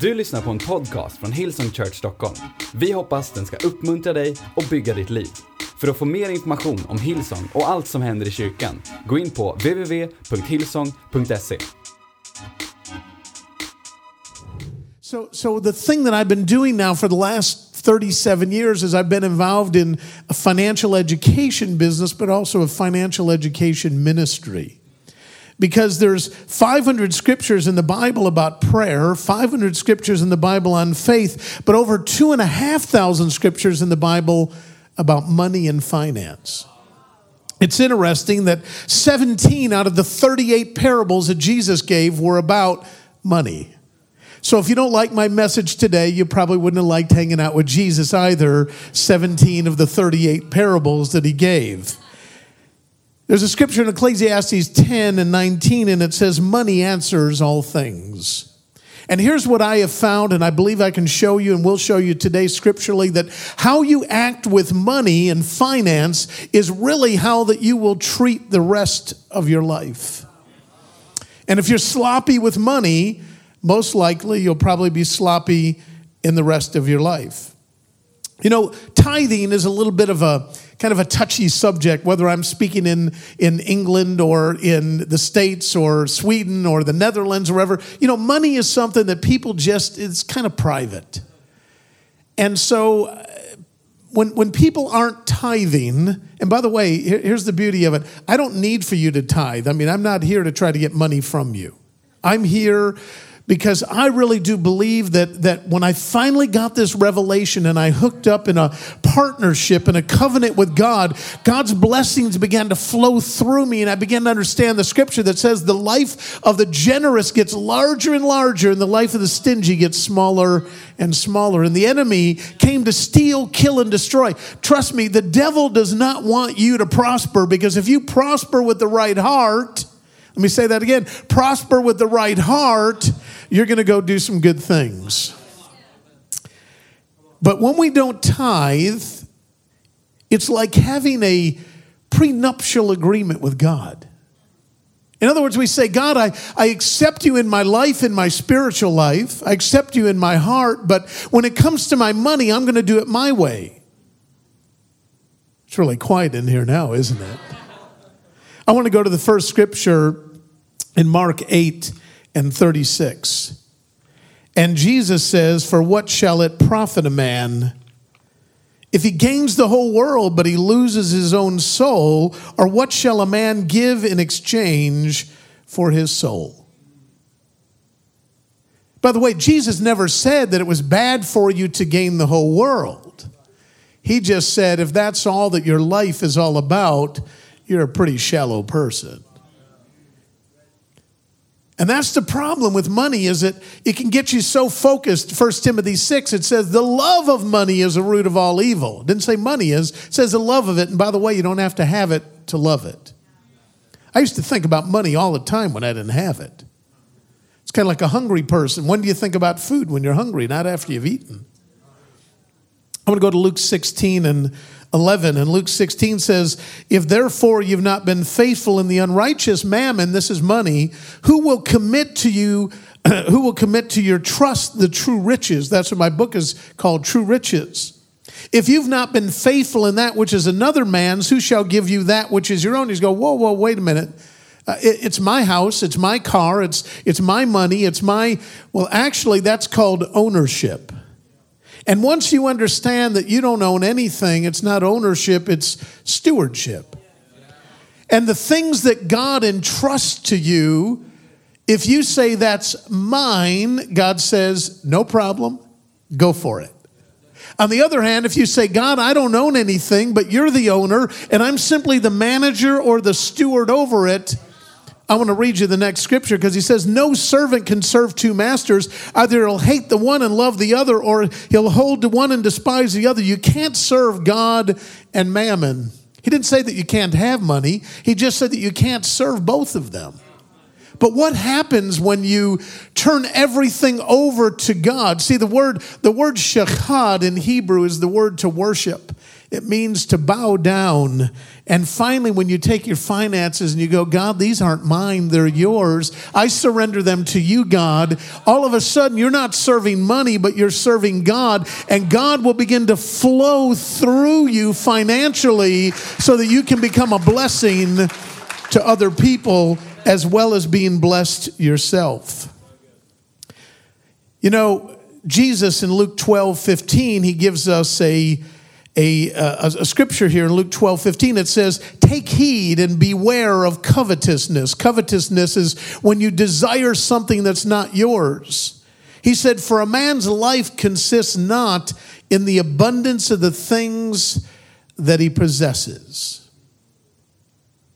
Du lyssnar på en podcast från Hillsong Church Stockholm. Vi hoppas den ska uppmuntra dig och bygga ditt liv. För att få mer information om Hillsong och allt som händer i kyrkan, gå in på www.hillsong.se. So, so the thing that I've been doing now for the last 37 years is I've been involved in a financial education business, but also a financial education ministry. Because there's 500 scriptures in the Bible about prayer, 500 scriptures in the Bible on faith, but over two and a half thousand scriptures in the Bible about money and finance. It's interesting that 17 out of the 38 parables that Jesus gave were about money. So if you don't like my message today, you probably wouldn't have liked hanging out with Jesus either, 17 of the 38 parables that he gave. There's a scripture in Ecclesiastes 10 and 19, and it says, Money answers all things. And here's what I have found, and I believe I can show you and will show you today scripturally that how you act with money and finance is really how that you will treat the rest of your life. And if you're sloppy with money, most likely you'll probably be sloppy in the rest of your life. You know, tithing is a little bit of a kind of a touchy subject, whether I'm speaking in, in England or in the States or Sweden or the Netherlands or wherever. You know, money is something that people just, it's kind of private. And so uh, when, when people aren't tithing, and by the way, here- here's the beauty of it I don't need for you to tithe. I mean, I'm not here to try to get money from you. I'm here because I really do believe that, that when I finally got this revelation and I hooked up in a partnership and a covenant with God, God's blessings began to flow through me. And I began to understand the scripture that says the life of the generous gets larger and larger, and the life of the stingy gets smaller and smaller. And the enemy came to steal, kill, and destroy. Trust me, the devil does not want you to prosper because if you prosper with the right heart, let me say that again prosper with the right heart, you're going to go do some good things. But when we don't tithe, it's like having a prenuptial agreement with God. In other words, we say, God, I, I accept you in my life, in my spiritual life. I accept you in my heart, but when it comes to my money, I'm going to do it my way. It's really quiet in here now, isn't it? I want to go to the first scripture in Mark 8 and 36. And Jesus says, For what shall it profit a man if he gains the whole world but he loses his own soul? Or what shall a man give in exchange for his soul? By the way, Jesus never said that it was bad for you to gain the whole world. He just said, if that's all that your life is all about, you're a pretty shallow person. And that's the problem with money is that it can get you so focused. 1 Timothy 6, it says the love of money is a root of all evil. It didn't say money is, it says the love of it. And by the way, you don't have to have it to love it. I used to think about money all the time when I didn't have it. It's kind of like a hungry person. When do you think about food? When you're hungry, not after you've eaten. I'm going to go to Luke 16 and 11. And Luke 16 says, If therefore you've not been faithful in the unrighteous mammon, this is money, who will commit to you, who will commit to your trust the true riches? That's what my book is called, True Riches. If you've not been faithful in that which is another man's, who shall give you that which is your own? He's go, whoa, whoa, wait a minute. Uh, it- it's my house, it's my car, it's, it's my money, it's my. Well, actually, that's called ownership. And once you understand that you don't own anything, it's not ownership, it's stewardship. And the things that God entrusts to you, if you say that's mine, God says, no problem, go for it. On the other hand, if you say, God, I don't own anything, but you're the owner, and I'm simply the manager or the steward over it, I want to read you the next scripture because he says, No servant can serve two masters. Either he'll hate the one and love the other, or he'll hold to one and despise the other. You can't serve God and mammon. He didn't say that you can't have money, he just said that you can't serve both of them. But what happens when you turn everything over to God? See, the word, the word shachad in Hebrew is the word to worship. It means to bow down. And finally, when you take your finances and you go, God, these aren't mine, they're yours. I surrender them to you, God. All of a sudden, you're not serving money, but you're serving God. And God will begin to flow through you financially so that you can become a blessing to other people as well as being blessed yourself. You know, Jesus in Luke 12 15, he gives us a, a, uh, a, a, scripture here in Luke 12 15. It says, Take heed and beware of covetousness. Covetousness is when you desire something that's not yours. He said, For a man's life consists not in the abundance of the things that he possesses.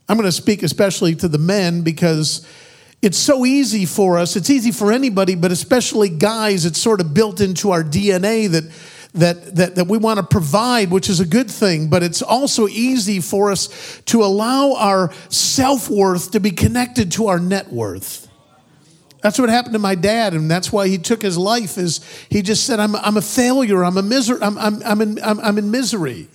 I'm going to speak especially to the men because it's so easy for us. It's easy for anybody, but especially guys. It's sort of built into our DNA that that that, that we want to provide, which is a good thing. But it's also easy for us to allow our self worth to be connected to our net worth. That's what happened to my dad, and that's why he took his life. Is he just said, "I'm I'm a failure. I'm a miser. I'm I'm I'm in, I'm, I'm in misery."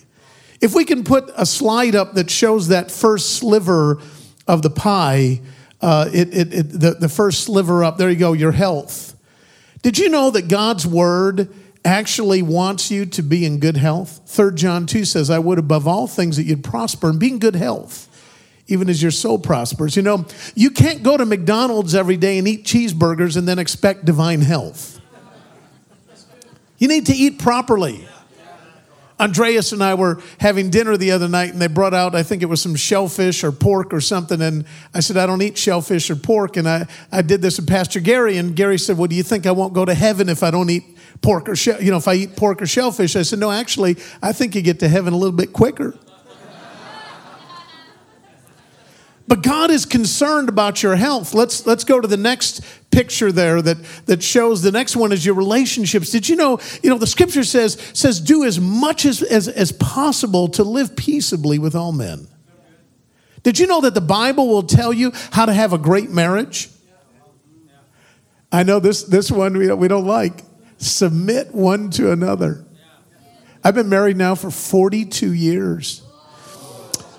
If we can put a slide up that shows that first sliver of the pie, uh, it, it, it, the, the first sliver up, there you go, your health. Did you know that God's word actually wants you to be in good health? 3 John 2 says, I would above all things that you'd prosper and be in good health, even as your soul prospers. You know, you can't go to McDonald's every day and eat cheeseburgers and then expect divine health. You need to eat properly. Andreas and I were having dinner the other night and they brought out, I think it was some shellfish or pork or something. And I said, I don't eat shellfish or pork. And I, I did this with Pastor Gary. And Gary said, Well, do you think I won't go to heaven if I don't eat pork or, shell, you know, if I eat pork or shellfish? I said, No, actually, I think you get to heaven a little bit quicker. But God is concerned about your health. Let's, let's go to the next picture there that, that shows the next one is your relationships. Did you know, you know, the scripture says, says do as much as, as, as possible to live peaceably with all men. Did you know that the Bible will tell you how to have a great marriage? I know this, this one we we don't like. Submit one to another. I've been married now for 42 years.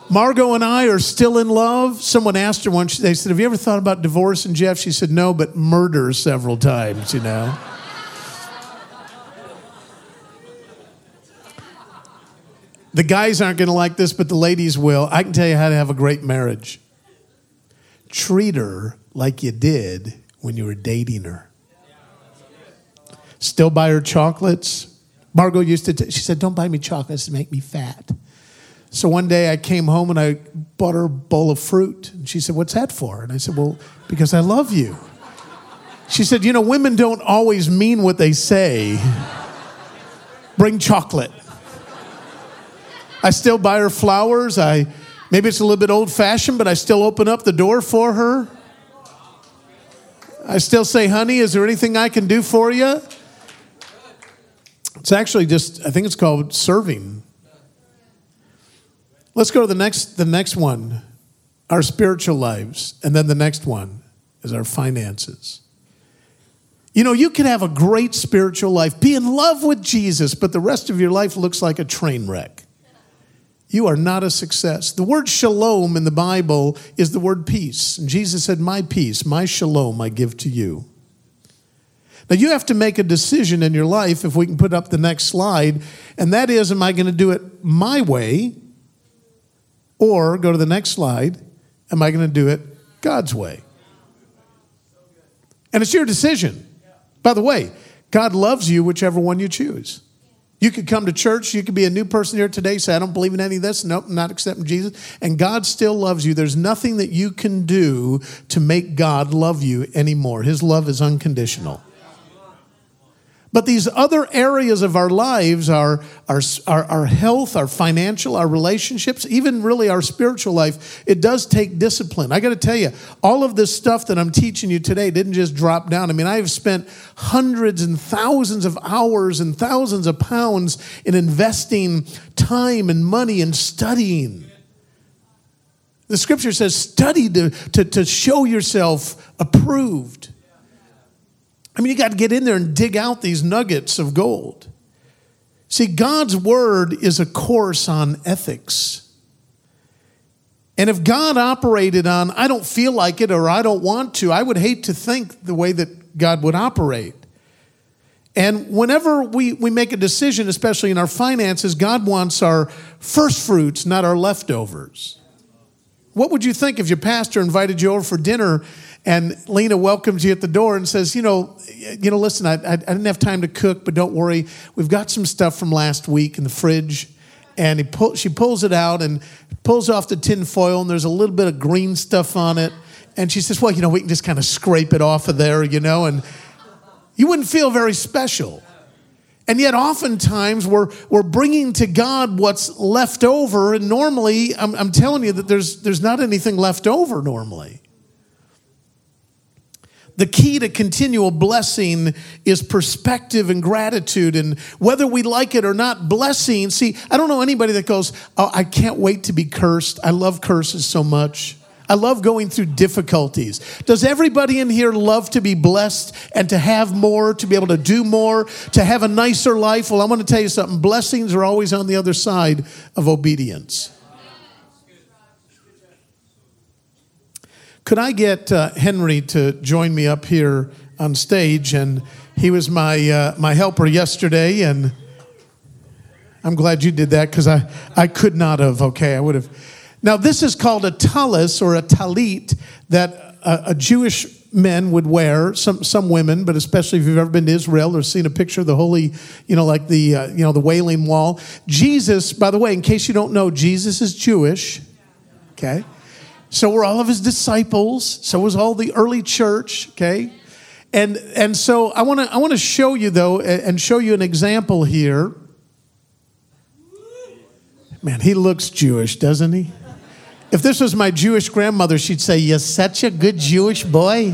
Margot and I are still in love. Someone asked her once, they said, Have you ever thought about divorce? And Jeff, she said, No, but murder several times, you know. the guys aren't going to like this, but the ladies will. I can tell you how to have a great marriage. Treat her like you did when you were dating her. Still buy her chocolates. Margot used to, t- she said, Don't buy me chocolates to make me fat. So one day I came home and I bought her a bowl of fruit. And she said, What's that for? And I said, Well, because I love you. She said, You know, women don't always mean what they say. Bring chocolate. I still buy her flowers. I maybe it's a little bit old fashioned, but I still open up the door for her. I still say, honey, is there anything I can do for you? It's actually just, I think it's called serving. Let's go to the next, the next one our spiritual lives. And then the next one is our finances. You know, you can have a great spiritual life, be in love with Jesus, but the rest of your life looks like a train wreck. You are not a success. The word shalom in the Bible is the word peace. And Jesus said, My peace, my shalom, I give to you. Now, you have to make a decision in your life, if we can put up the next slide, and that is, am I going to do it my way or go to the next slide, am I going to do it God's way? And it's your decision. By the way, God loves you whichever one you choose. You could come to church, you could be a new person here today, say, I don't believe in any of this. Nope, I'm not accepting Jesus. And God still loves you. There's nothing that you can do to make God love you anymore. His love is unconditional. But these other areas of our lives, our, our, our, our, health, our financial, our relationships, even really our spiritual life, it does take discipline. I got to tell you, all of this stuff that I'm teaching you today didn't just drop down. I mean, I've spent hundreds and thousands of hours and thousands of pounds in investing time and money and studying. The scripture says, study to, to, to show yourself approved. I mean, you got to get in there and dig out these nuggets of gold. See, God's word is a course on ethics. And if God operated on, I don't feel like it or I don't want to, I would hate to think the way that God would operate. And whenever we, we make a decision, especially in our finances, God wants our first fruits, not our leftovers. What would you think if your pastor invited you over for dinner and Lena welcomes you at the door and says, you know, you know, listen, I, I, I didn't have time to cook, but don't worry, we've got some stuff from last week in the fridge and he pull, she pulls it out and pulls off the tin foil, and there's a little bit of green stuff on it. And she says, Well, you know, we can just kind of scrape it off of there, you know, and you wouldn't feel very special. And yet, oftentimes, we're, we're bringing to God what's left over. And normally, I'm, I'm telling you that there's, there's not anything left over normally. The key to continual blessing is perspective and gratitude. And whether we like it or not, blessing. See, I don't know anybody that goes, Oh, I can't wait to be cursed. I love curses so much. I love going through difficulties. Does everybody in here love to be blessed and to have more, to be able to do more, to have a nicer life? Well, I'm going to tell you something. Blessings are always on the other side of obedience. Could I get uh, Henry to join me up here on stage? And he was my, uh, my helper yesterday, and I'm glad you did that because I, I could not have, okay? I would have. Now, this is called a talis or a talit that a, a Jewish men would wear, some, some women, but especially if you've ever been to Israel or seen a picture of the holy, you know, like the, uh, you know, the Wailing Wall. Jesus, by the way, in case you don't know, Jesus is Jewish, okay? So were all of his disciples. So was all the early church, okay? And, and so I want to I want to show you though and show you an example here. Man, he looks Jewish, doesn't he? If this was my Jewish grandmother, she'd say, "You're such a good Jewish boy."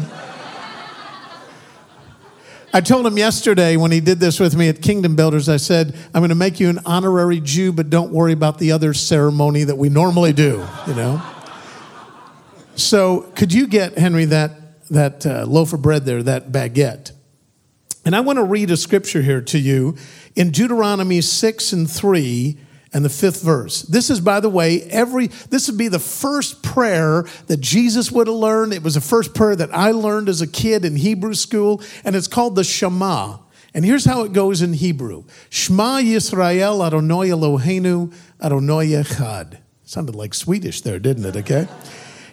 I told him yesterday when he did this with me at Kingdom Builders, I said, I'm going to make you an honorary Jew, but don't worry about the other ceremony that we normally do, you know? So, could you get, Henry, that, that uh, loaf of bread there, that baguette? And I want to read a scripture here to you in Deuteronomy 6 and 3 and the fifth verse. This is, by the way, every, this would be the first prayer that Jesus would have learned. It was the first prayer that I learned as a kid in Hebrew school, and it's called the Shema. And here's how it goes in Hebrew Shema Yisrael Adonai Eloheinu Adonai Echad. Sounded like Swedish there, didn't it? Okay.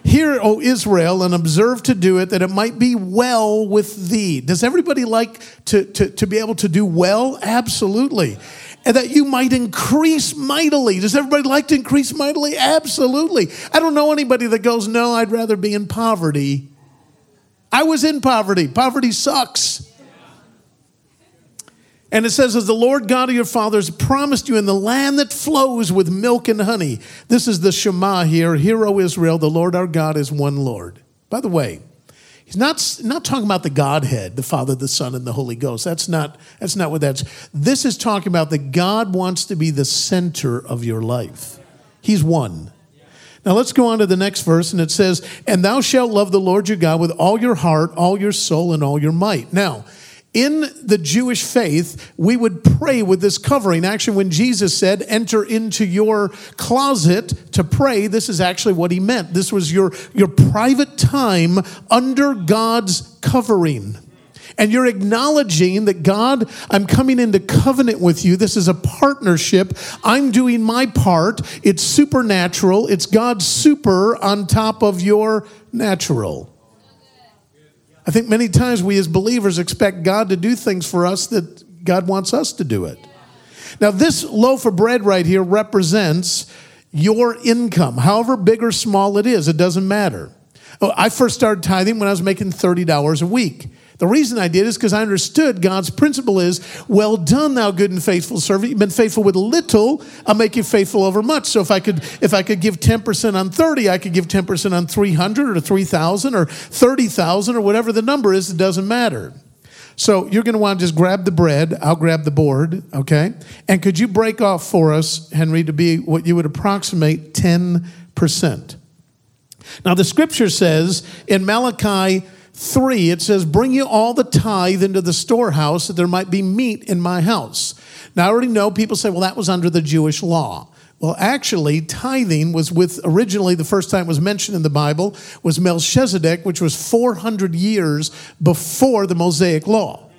Hear, O Israel, and observe to do it, that it might be well with thee. Does everybody like to, to, to be able to do well? Absolutely. And that you might increase mightily. Does everybody like to increase mightily? Absolutely. I don't know anybody that goes, No, I'd rather be in poverty. I was in poverty. Poverty sucks. And it says, As the Lord God of your fathers promised you in the land that flows with milk and honey. This is the Shema here. Hear, O Israel, the Lord our God is one Lord. By the way, he's not, not talking about the Godhead, the Father, the Son, and the Holy Ghost. That's not, that's not what that's. This is talking about that God wants to be the center of your life. He's one. Now let's go on to the next verse, and it says, And thou shalt love the Lord your God with all your heart, all your soul, and all your might. Now, in the Jewish faith, we would pray with this covering. Actually, when Jesus said, enter into your closet to pray, this is actually what he meant. This was your, your private time under God's covering. And you're acknowledging that God, I'm coming into covenant with you. This is a partnership. I'm doing my part. It's supernatural, it's God's super on top of your natural. I think many times we as believers expect God to do things for us that God wants us to do it. Now, this loaf of bread right here represents your income, however big or small it is, it doesn't matter. Oh, I first started tithing when I was making $30 a week. The reason I did is because I understood God's principle is, well done, thou good and faithful servant. You've been faithful with little, I'll make you faithful over much. So if I could, if I could give 10% on 30, I could give 10% on 300 or 3,000 or 30,000 or whatever the number is, it doesn't matter. So you're going to want to just grab the bread. I'll grab the board, okay? And could you break off for us, Henry, to be what you would approximate 10%? Now, the scripture says in Malachi 3, it says, Bring you all the tithe into the storehouse that there might be meat in my house. Now, I already know people say, well, that was under the Jewish law. Well, actually, tithing was with originally the first time it was mentioned in the Bible was Melchizedek, which was 400 years before the Mosaic law.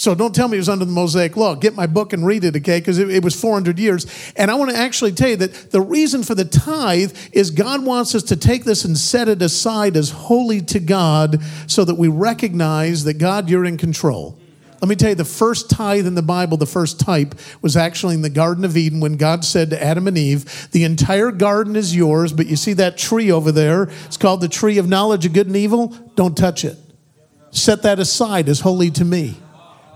So don't tell me it was under the Mosaic law. Get my book and read it, okay? Because it, it, was 400 years. And I want to actually tell you that the reason for the tithe is God wants us to take this and set it aside as holy to God so that we recognize that God, you're in control. Let me tell you, the first tithe in the Bible, the first type, was actually in the Garden of Eden when God said to Adam and Eve, The entire garden is yours, but you see that tree over there? It's called the tree of knowledge of good and evil. Don't touch it. Set that aside as holy to me.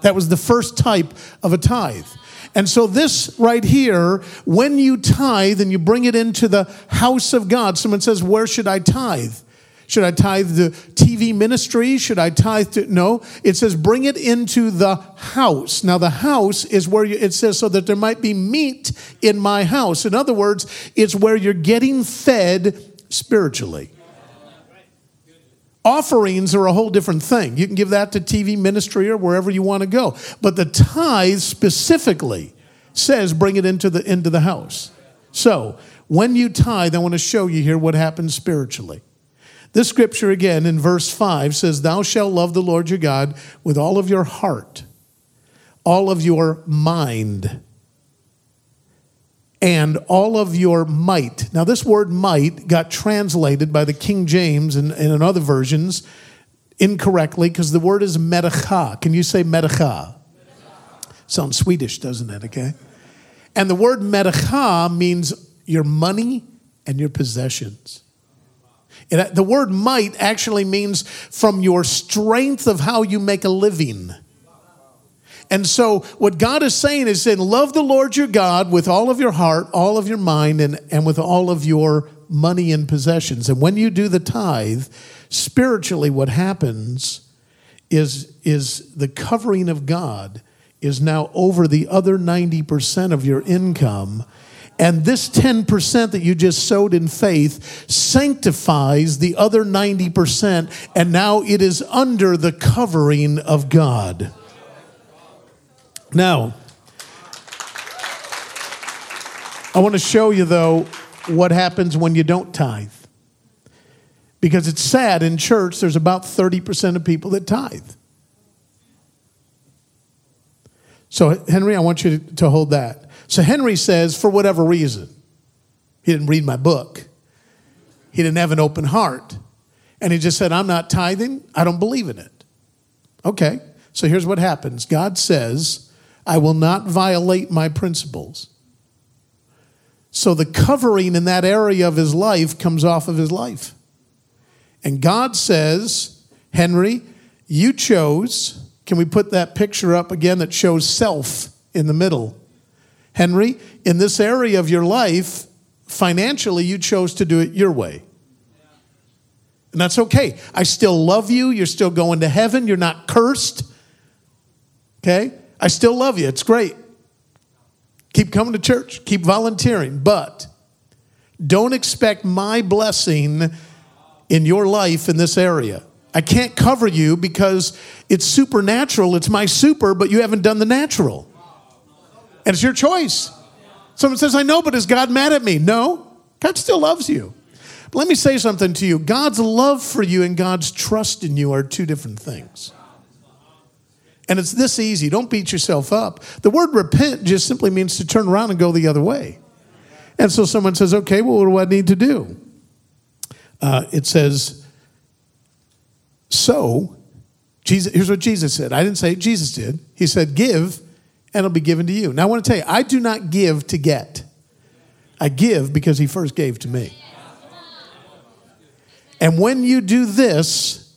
That was the first type of a tithe. And so, this right here, when you tithe and you bring it into the house of God, someone says, Where should I tithe? Should I tithe the TV ministry? Should I tithe to? No. It says, bring it into the house. Now, the house is where you, it says, so that there might be meat in my house. In other words, it's where you're getting fed spiritually. Offerings are a whole different thing. You can give that to TV ministry or wherever you want to go. But the tithe specifically says bring it into the into the house. So when you tithe, I want to show you here what happens spiritually. This scripture again in verse 5 says, Thou shalt love the Lord your God with all of your heart, all of your mind, and all of your might. Now, this word might got translated by the King James and, and in other versions incorrectly because the word is metacha. Can you say metacha? Sounds Swedish, doesn't it? Okay. And the word metacha means your money and your possessions. It, the word might actually means from your strength of how you make a living. And so, what God is saying is saying, love the Lord your God with all of your heart, all of your mind, and, and with all of your money and possessions. And when you do the tithe, spiritually, what happens is, is the covering of God is now over the other 90% of your income. And this 10% that you just sowed in faith sanctifies the other 90%, and now it is under the covering of God. Now, I want to show you, though, what happens when you don't tithe. Because it's sad in church, there's about 30% of people that tithe. So, Henry, I want you to hold that. So, Henry says, for whatever reason, he didn't read my book, he didn't have an open heart, and he just said, I'm not tithing, I don't believe in it. Okay, so here's what happens God says, I will not violate my principles. So the covering in that area of his life comes off of his life. And God says, Henry, you chose, can we put that picture up again that shows self in the middle? Henry, in this area of your life, financially, you chose to do it your way. And that's okay. I still love you. You're still going to heaven. You're not cursed. Okay? I still love you. It's great. Keep coming to church, keep volunteering, but don't expect my blessing in your life in this area. I can't cover you because it's supernatural. It's my super, but you haven't done the natural. And it's your choice. Someone says, I know, but is God mad at me? No, God still loves you. But let me say something to you God's love for you and God's trust in you are two different things. And it's this easy. Don't beat yourself up. The word repent just simply means to turn around and go the other way. And so someone says, okay, well, what do I need to do? Uh, it says, so, Jesus, here's what Jesus said. I didn't say Jesus did. He said, give, and it'll be given to you. Now, I want to tell you, I do not give to get. I give because he first gave to me. And when you do this,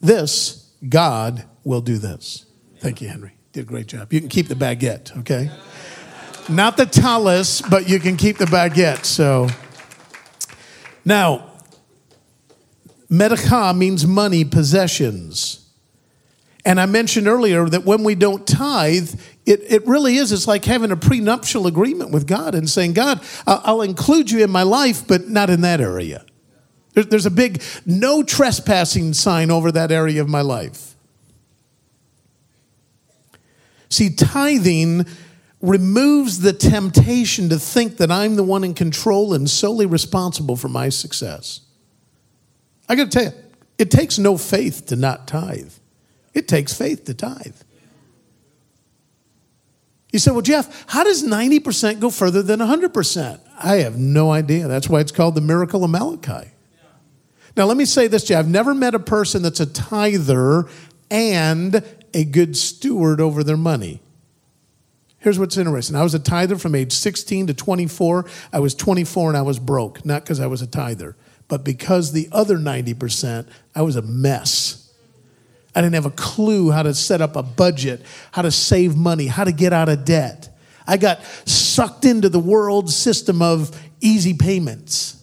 this, God will do this. Thank you, Henry. Did a great job. You can keep the baguette, okay? Not the talis, but you can keep the baguette. So now, medaka means money, possessions. And I mentioned earlier that when we don't tithe, it, it really is, it's like having a prenuptial agreement with God and saying, God, I'll include you in my life, but not in that area. There's a big no trespassing sign over that area of my life. See, tithing removes the temptation to think that I'm the one in control and solely responsible for my success. I got to tell you, it takes no faith to not tithe. It takes faith to tithe. You say, well, Jeff, how does 90% go further than 100%? I have no idea. That's why it's called the miracle of Malachi. Now, let me say this to you I've never met a person that's a tither and a good steward over their money. Here's what's interesting. I was a tither from age 16 to 24. I was 24 and I was broke, not because I was a tither, but because the other 90%, I was a mess. I didn't have a clue how to set up a budget, how to save money, how to get out of debt. I got sucked into the world system of easy payments.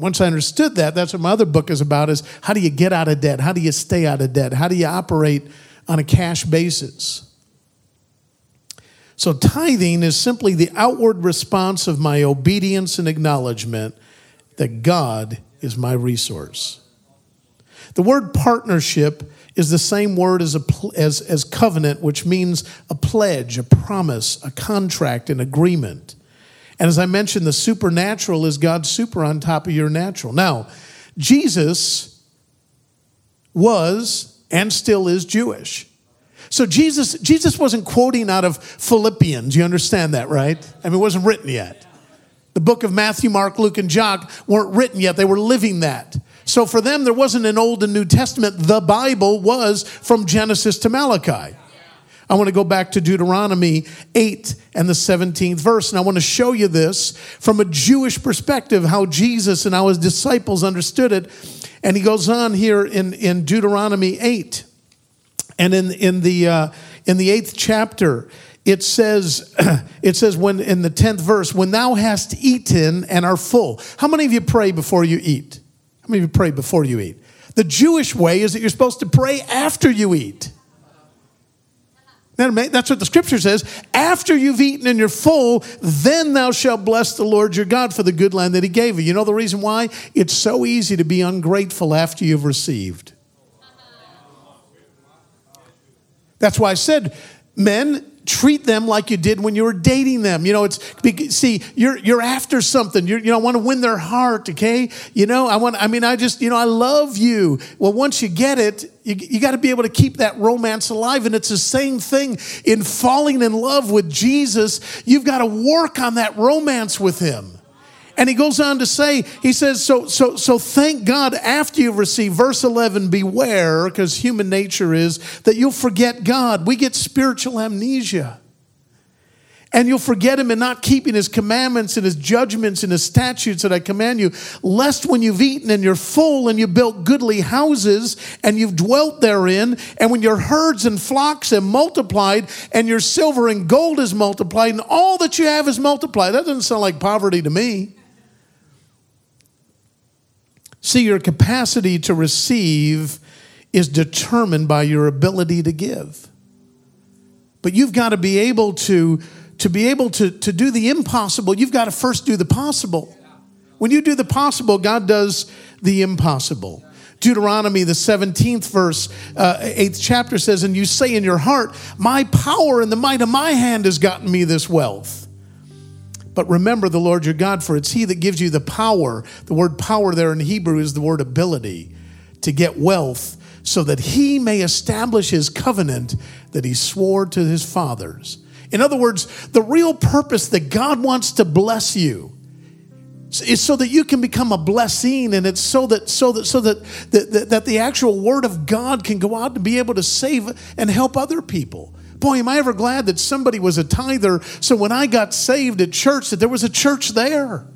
Once I understood that, that's what my other book is about is how do you get out of debt? How do you stay out of debt? How do you operate on a cash basis? So tithing is simply the outward response of my obedience and acknowledgement that God is my resource. The word partnership is the same word as, a, as, as covenant, which means a pledge, a promise, a contract, an agreement. And as I mentioned, the supernatural is God's super on top of your natural. Now, Jesus was and still is Jewish. So Jesus, Jesus wasn't quoting out of Philippians. You understand that, right? I mean, it wasn't written yet. The book of Matthew, Mark, Luke, and John weren't written yet. They were living that. So for them, there wasn't an Old and New Testament. The Bible was from Genesis to Malachi. I want to go back to Deuteronomy 8 and the 17th verse. And I want to show you this from a Jewish perspective, how Jesus and how his disciples understood it. And he goes on here in, in Deuteronomy 8. And in, in, the, uh, in the eighth chapter, it says, it says when in the 10th verse, when thou hast eaten and are full. How many of you pray before you eat? How many of you pray before you eat? The Jewish way is that you're supposed to pray after you eat. That's what the scripture says. After you've eaten and you're full, then thou shalt bless the Lord your God for the good land that he gave you. You know the reason why? It's so easy to be ungrateful after you've received. That's why I said, men, treat them like you did when you were dating them. You know, it's see, you're you're after something. You're, you know, I want to win their heart. Okay, you know, I want. I mean, I just, you know, I love you. Well, once you get it, you, you got to be able to keep that romance alive. And it's the same thing in falling in love with Jesus. You've got to work on that romance with Him. And he goes on to say, he says, so, so, so thank God after you've received, verse 11, beware, because human nature is that you'll forget God. We get spiritual amnesia. And you'll forget him in not keeping his commandments and his judgments and his statutes that I command you, lest when you've eaten and you're full and you've built goodly houses and you've dwelt therein, and when your herds and flocks have multiplied and your silver and gold is multiplied and all that you have is multiplied. That doesn't sound like poverty to me. See, your capacity to receive is determined by your ability to give. But you've got to be able to, to be able to, to do the impossible, you've got to first do the possible. When you do the possible, God does the impossible. Deuteronomy, the 17th verse, uh, 8th chapter says, And you say in your heart, My power and the might of my hand has gotten me this wealth. But remember the Lord your God, for it's He that gives you the power. The word power there in Hebrew is the word ability to get wealth so that He may establish His covenant that He swore to His fathers. In other words, the real purpose that God wants to bless you is so that you can become a blessing and it's so that so that so that, that, that the actual word of God can go out and be able to save and help other people. Boy, am I ever glad that somebody was a tither. So when I got saved at church, that there was a church there.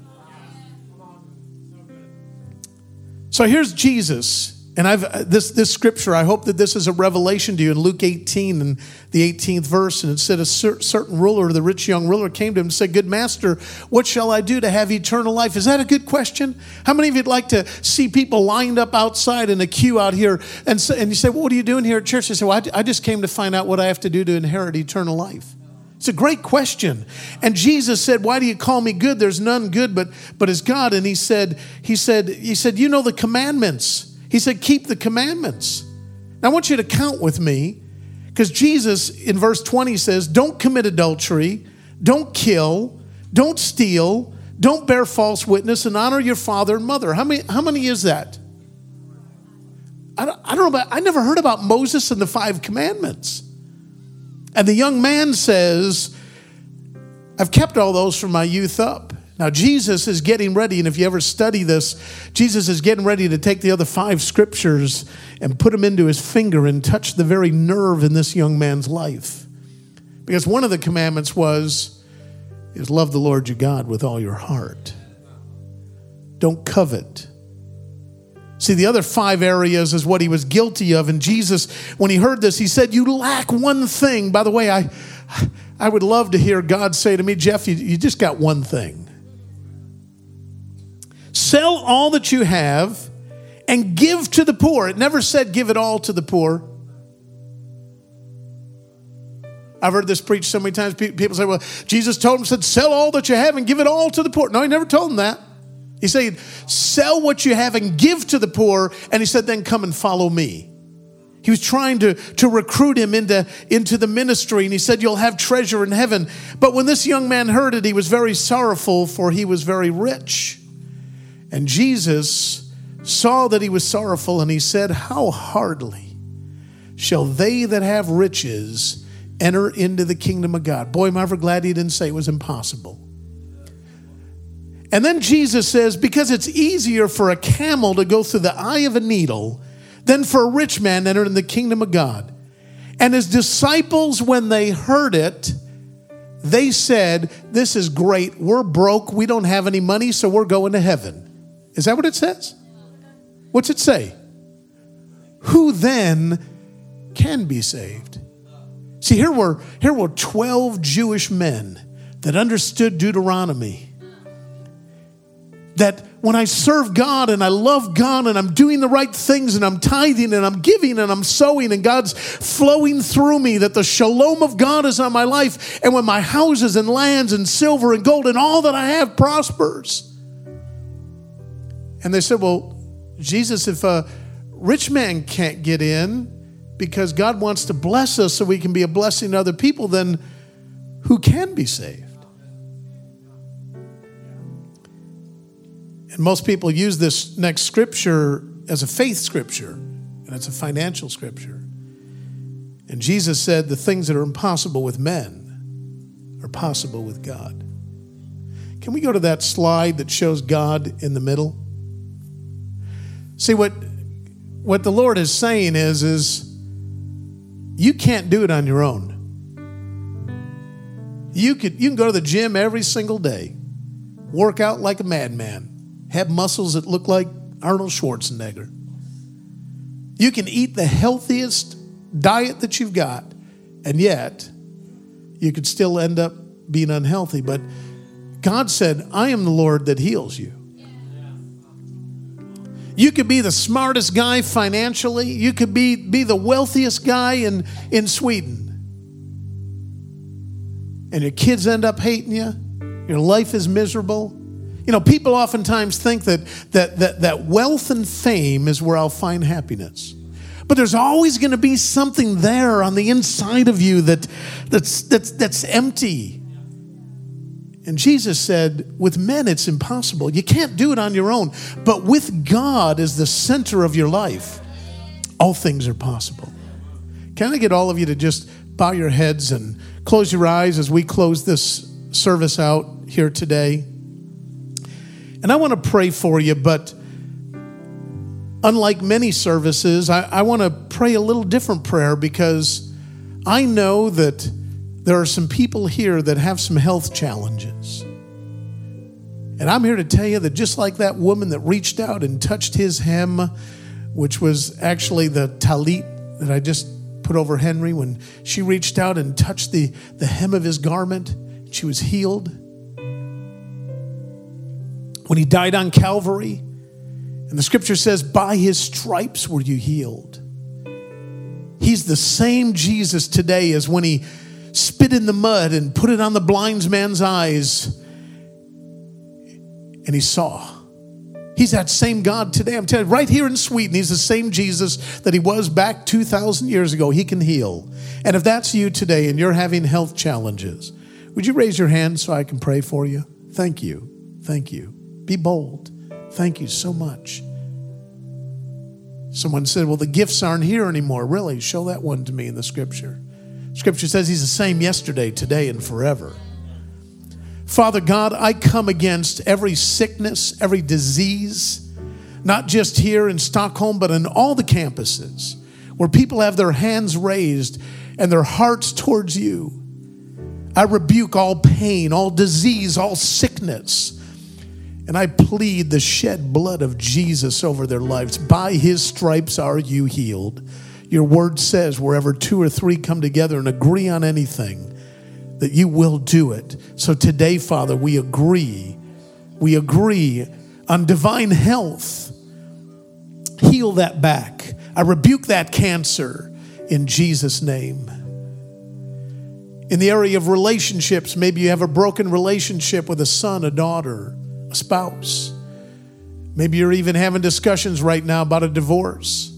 So here's Jesus. And I've uh, this this scripture, I hope that this is a revelation to you in Luke 18 and the 18th verse. And it said, A certain ruler, the rich young ruler, came to him and said, Good master, what shall I do to have eternal life? Is that a good question? How many of you'd like to see people lined up outside in a queue out here? And, so, and you say, well, What are you doing here at church? I say, Well, I, I just came to find out what I have to do to inherit eternal life. It's a great question. And Jesus said, Why do you call me good? There's none good but, but is God. And he said, he said, he said, You know the commandments. He said, Keep the commandments. Now I want you to count with me, because Jesus in verse 20 says, Don't commit adultery, don't kill, don't steal, don't bear false witness, and honor your father and mother. How many, how many is that? I don't, I don't know about, I never heard about Moses and the five commandments. And the young man says, I've kept all those from my youth up. Now, Jesus is getting ready, and if you ever study this, Jesus is getting ready to take the other five scriptures and put them into his finger and touch the very nerve in this young man's life. Because one of the commandments was, is love the Lord your God with all your heart. Don't covet. See, the other five areas is what he was guilty of. And Jesus, when he heard this, he said, You lack one thing. By the way, I, I would love to hear God say to me, Jeff, you, you just got one thing. Sell all that you have and give to the poor. It never said give it all to the poor. I've heard this preached so many times. People say, well, Jesus told him, said, sell all that you have and give it all to the poor. No, he never told him that. He said, sell what you have and give to the poor. And he said, then come and follow me. He was trying to, to recruit him into, into the ministry, and he said, You'll have treasure in heaven. But when this young man heard it, he was very sorrowful, for he was very rich. And Jesus saw that he was sorrowful, and he said, How hardly shall they that have riches enter into the kingdom of God? Boy, am I ever glad he didn't say it was impossible. And then Jesus says, Because it's easier for a camel to go through the eye of a needle than for a rich man to enter in the kingdom of God. And his disciples, when they heard it, they said, This is great. We're broke. We don't have any money, so we're going to heaven. Is that what it says? What's it say? Who then can be saved? See, here were, here were 12 Jewish men that understood Deuteronomy that when I serve God and I love God and I'm doing the right things and I'm tithing and I'm giving and I'm sowing and God's flowing through me, that the shalom of God is on my life. And when my houses and lands and silver and gold and all that I have prospers. And they said, Well, Jesus, if a rich man can't get in because God wants to bless us so we can be a blessing to other people, then who can be saved? And most people use this next scripture as a faith scripture, and it's a financial scripture. And Jesus said, The things that are impossible with men are possible with God. Can we go to that slide that shows God in the middle? See what what the Lord is saying is is you can't do it on your own. You could you can go to the gym every single day, work out like a madman, have muscles that look like Arnold Schwarzenegger. You can eat the healthiest diet that you've got, and yet you could still end up being unhealthy. But God said, I am the Lord that heals you. You could be the smartest guy financially. You could be, be the wealthiest guy in, in Sweden. And your kids end up hating you. Your life is miserable. You know, people oftentimes think that, that, that, that wealth and fame is where I'll find happiness. But there's always going to be something there on the inside of you that, that's, that's, that's empty. And Jesus said, with men, it's impossible. You can't do it on your own. But with God as the center of your life, all things are possible. Can I get all of you to just bow your heads and close your eyes as we close this service out here today? And I want to pray for you, but unlike many services, I, I want to pray a little different prayer because I know that there are some people here that have some health challenges. And I'm here to tell you that just like that woman that reached out and touched his hem, which was actually the talit that I just put over Henry, when she reached out and touched the, the hem of his garment, she was healed when he died on Calvary. And the scripture says, By his stripes were you healed. He's the same Jesus today as when he spit in the mud and put it on the blind man's eyes. And he saw. He's that same God today. I'm telling you, right here in Sweden, He's the same Jesus that He was back 2,000 years ago. He can heal. And if that's you today and you're having health challenges, would you raise your hand so I can pray for you? Thank you. Thank you. Be bold. Thank you so much. Someone said, Well, the gifts aren't here anymore. Really? Show that one to me in the scripture. Scripture says He's the same yesterday, today, and forever. Father God, I come against every sickness, every disease, not just here in Stockholm, but in all the campuses where people have their hands raised and their hearts towards you. I rebuke all pain, all disease, all sickness. And I plead the shed blood of Jesus over their lives. By his stripes are you healed. Your word says, wherever two or three come together and agree on anything, that you will do it. So today, Father, we agree. We agree on divine health. Heal that back. I rebuke that cancer in Jesus' name. In the area of relationships, maybe you have a broken relationship with a son, a daughter, a spouse. Maybe you're even having discussions right now about a divorce.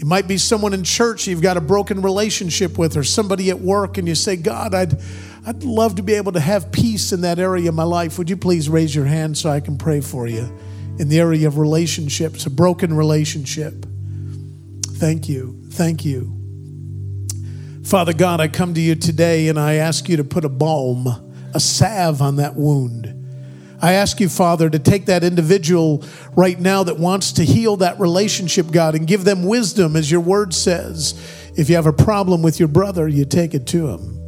It might be someone in church you've got a broken relationship with, or somebody at work, and you say, God, I'd, I'd love to be able to have peace in that area of my life. Would you please raise your hand so I can pray for you in the area of relationships, a broken relationship? Thank you. Thank you. Father God, I come to you today and I ask you to put a balm, a salve on that wound. I ask you, Father, to take that individual right now that wants to heal that relationship, God, and give them wisdom, as your word says. If you have a problem with your brother, you take it to him.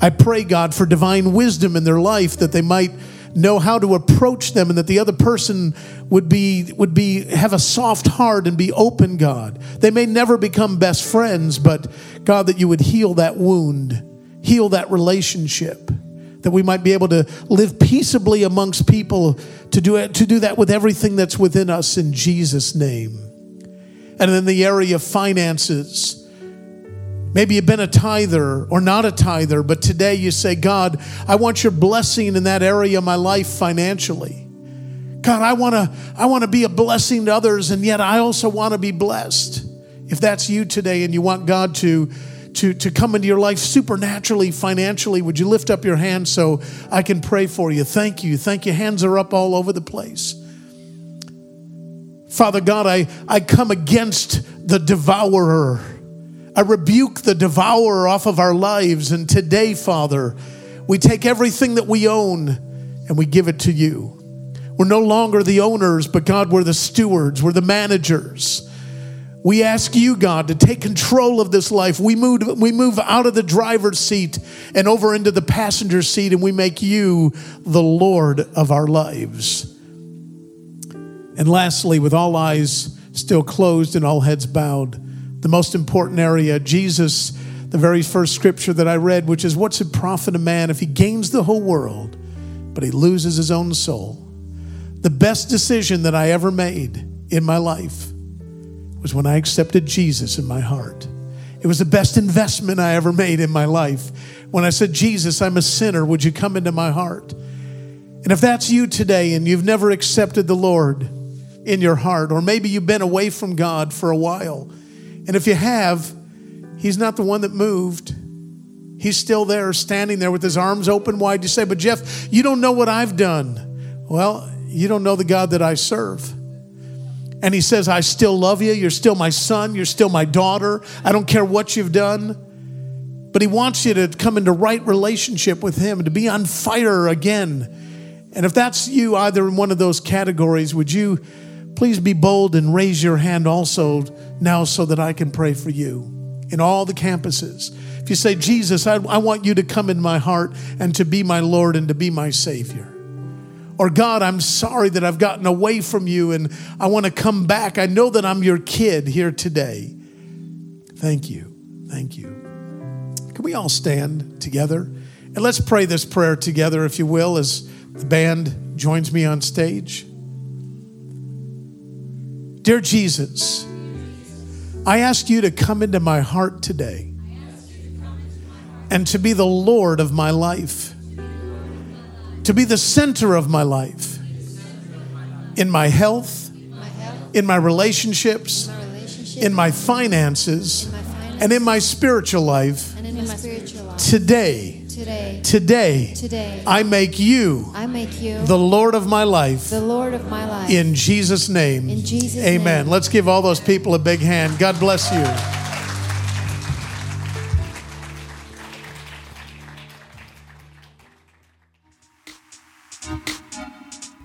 I pray, God, for divine wisdom in their life that they might know how to approach them and that the other person would be would be have a soft heart and be open god they may never become best friends but god that you would heal that wound heal that relationship that we might be able to live peaceably amongst people to do it, to do that with everything that's within us in Jesus name. And in the area of finances, Maybe you've been a tither or not a tither, but today you say, God, I want your blessing in that area of my life financially. God, I want to I want to be a blessing to others and yet I also want to be blessed. If that's you today and you want God to to, to come into your life supernaturally, financially, would you lift up your hand so I can pray for you? Thank you. Thank you. Hands are up all over the place. Father God, I, I come against the devourer. I rebuke the devourer off of our lives. And today, Father, we take everything that we own and we give it to you. We're no longer the owners, but God, we're the stewards, we're the managers. We ask you, God, to take control of this life. We move, we move out of the driver's seat and over into the passenger seat, and we make you the Lord of our lives. And lastly, with all eyes still closed and all heads bowed, the most important area, Jesus, the very first scripture that I read, which is what's it profit a man if he gains the whole world, but he loses his own soul? The best decision that I ever made in my life was when I accepted Jesus in my heart. It was the best investment I ever made in my life. When I said, Jesus, I'm a sinner, would you come into my heart? And if that's you today and you've never accepted the Lord in your heart, or maybe you've been away from God for a while, and if you have, He's not the one that moved. He's still there, standing there with his arms open wide. You say, But Jeff, you don't know what I've done. Well, you don't know the God that I serve. And he says, I still love you. You're still my son. You're still my daughter. I don't care what you've done. But he wants you to come into right relationship with him, to be on fire again. And if that's you, either in one of those categories, would you please be bold and raise your hand also now so that I can pray for you in all the campuses? If you say, Jesus, I, I want you to come in my heart and to be my Lord and to be my Savior. Or, God, I'm sorry that I've gotten away from you and I want to come back. I know that I'm your kid here today. Thank you. Thank you. Can we all stand together? And let's pray this prayer together, if you will, as the band joins me on stage. Dear Jesus, I ask you to come into my heart today. and to be the Lord of my life, to be the center of my life, in my health, in my relationships, in my finances, and in my spiritual life. and in my spiritual life. Today, Today, today, today, I make you I make you the Lord of my life. the Lord of my life. In Jesus' name. In Jesus' Amen. name. Let's give all those people a big hand. God bless you.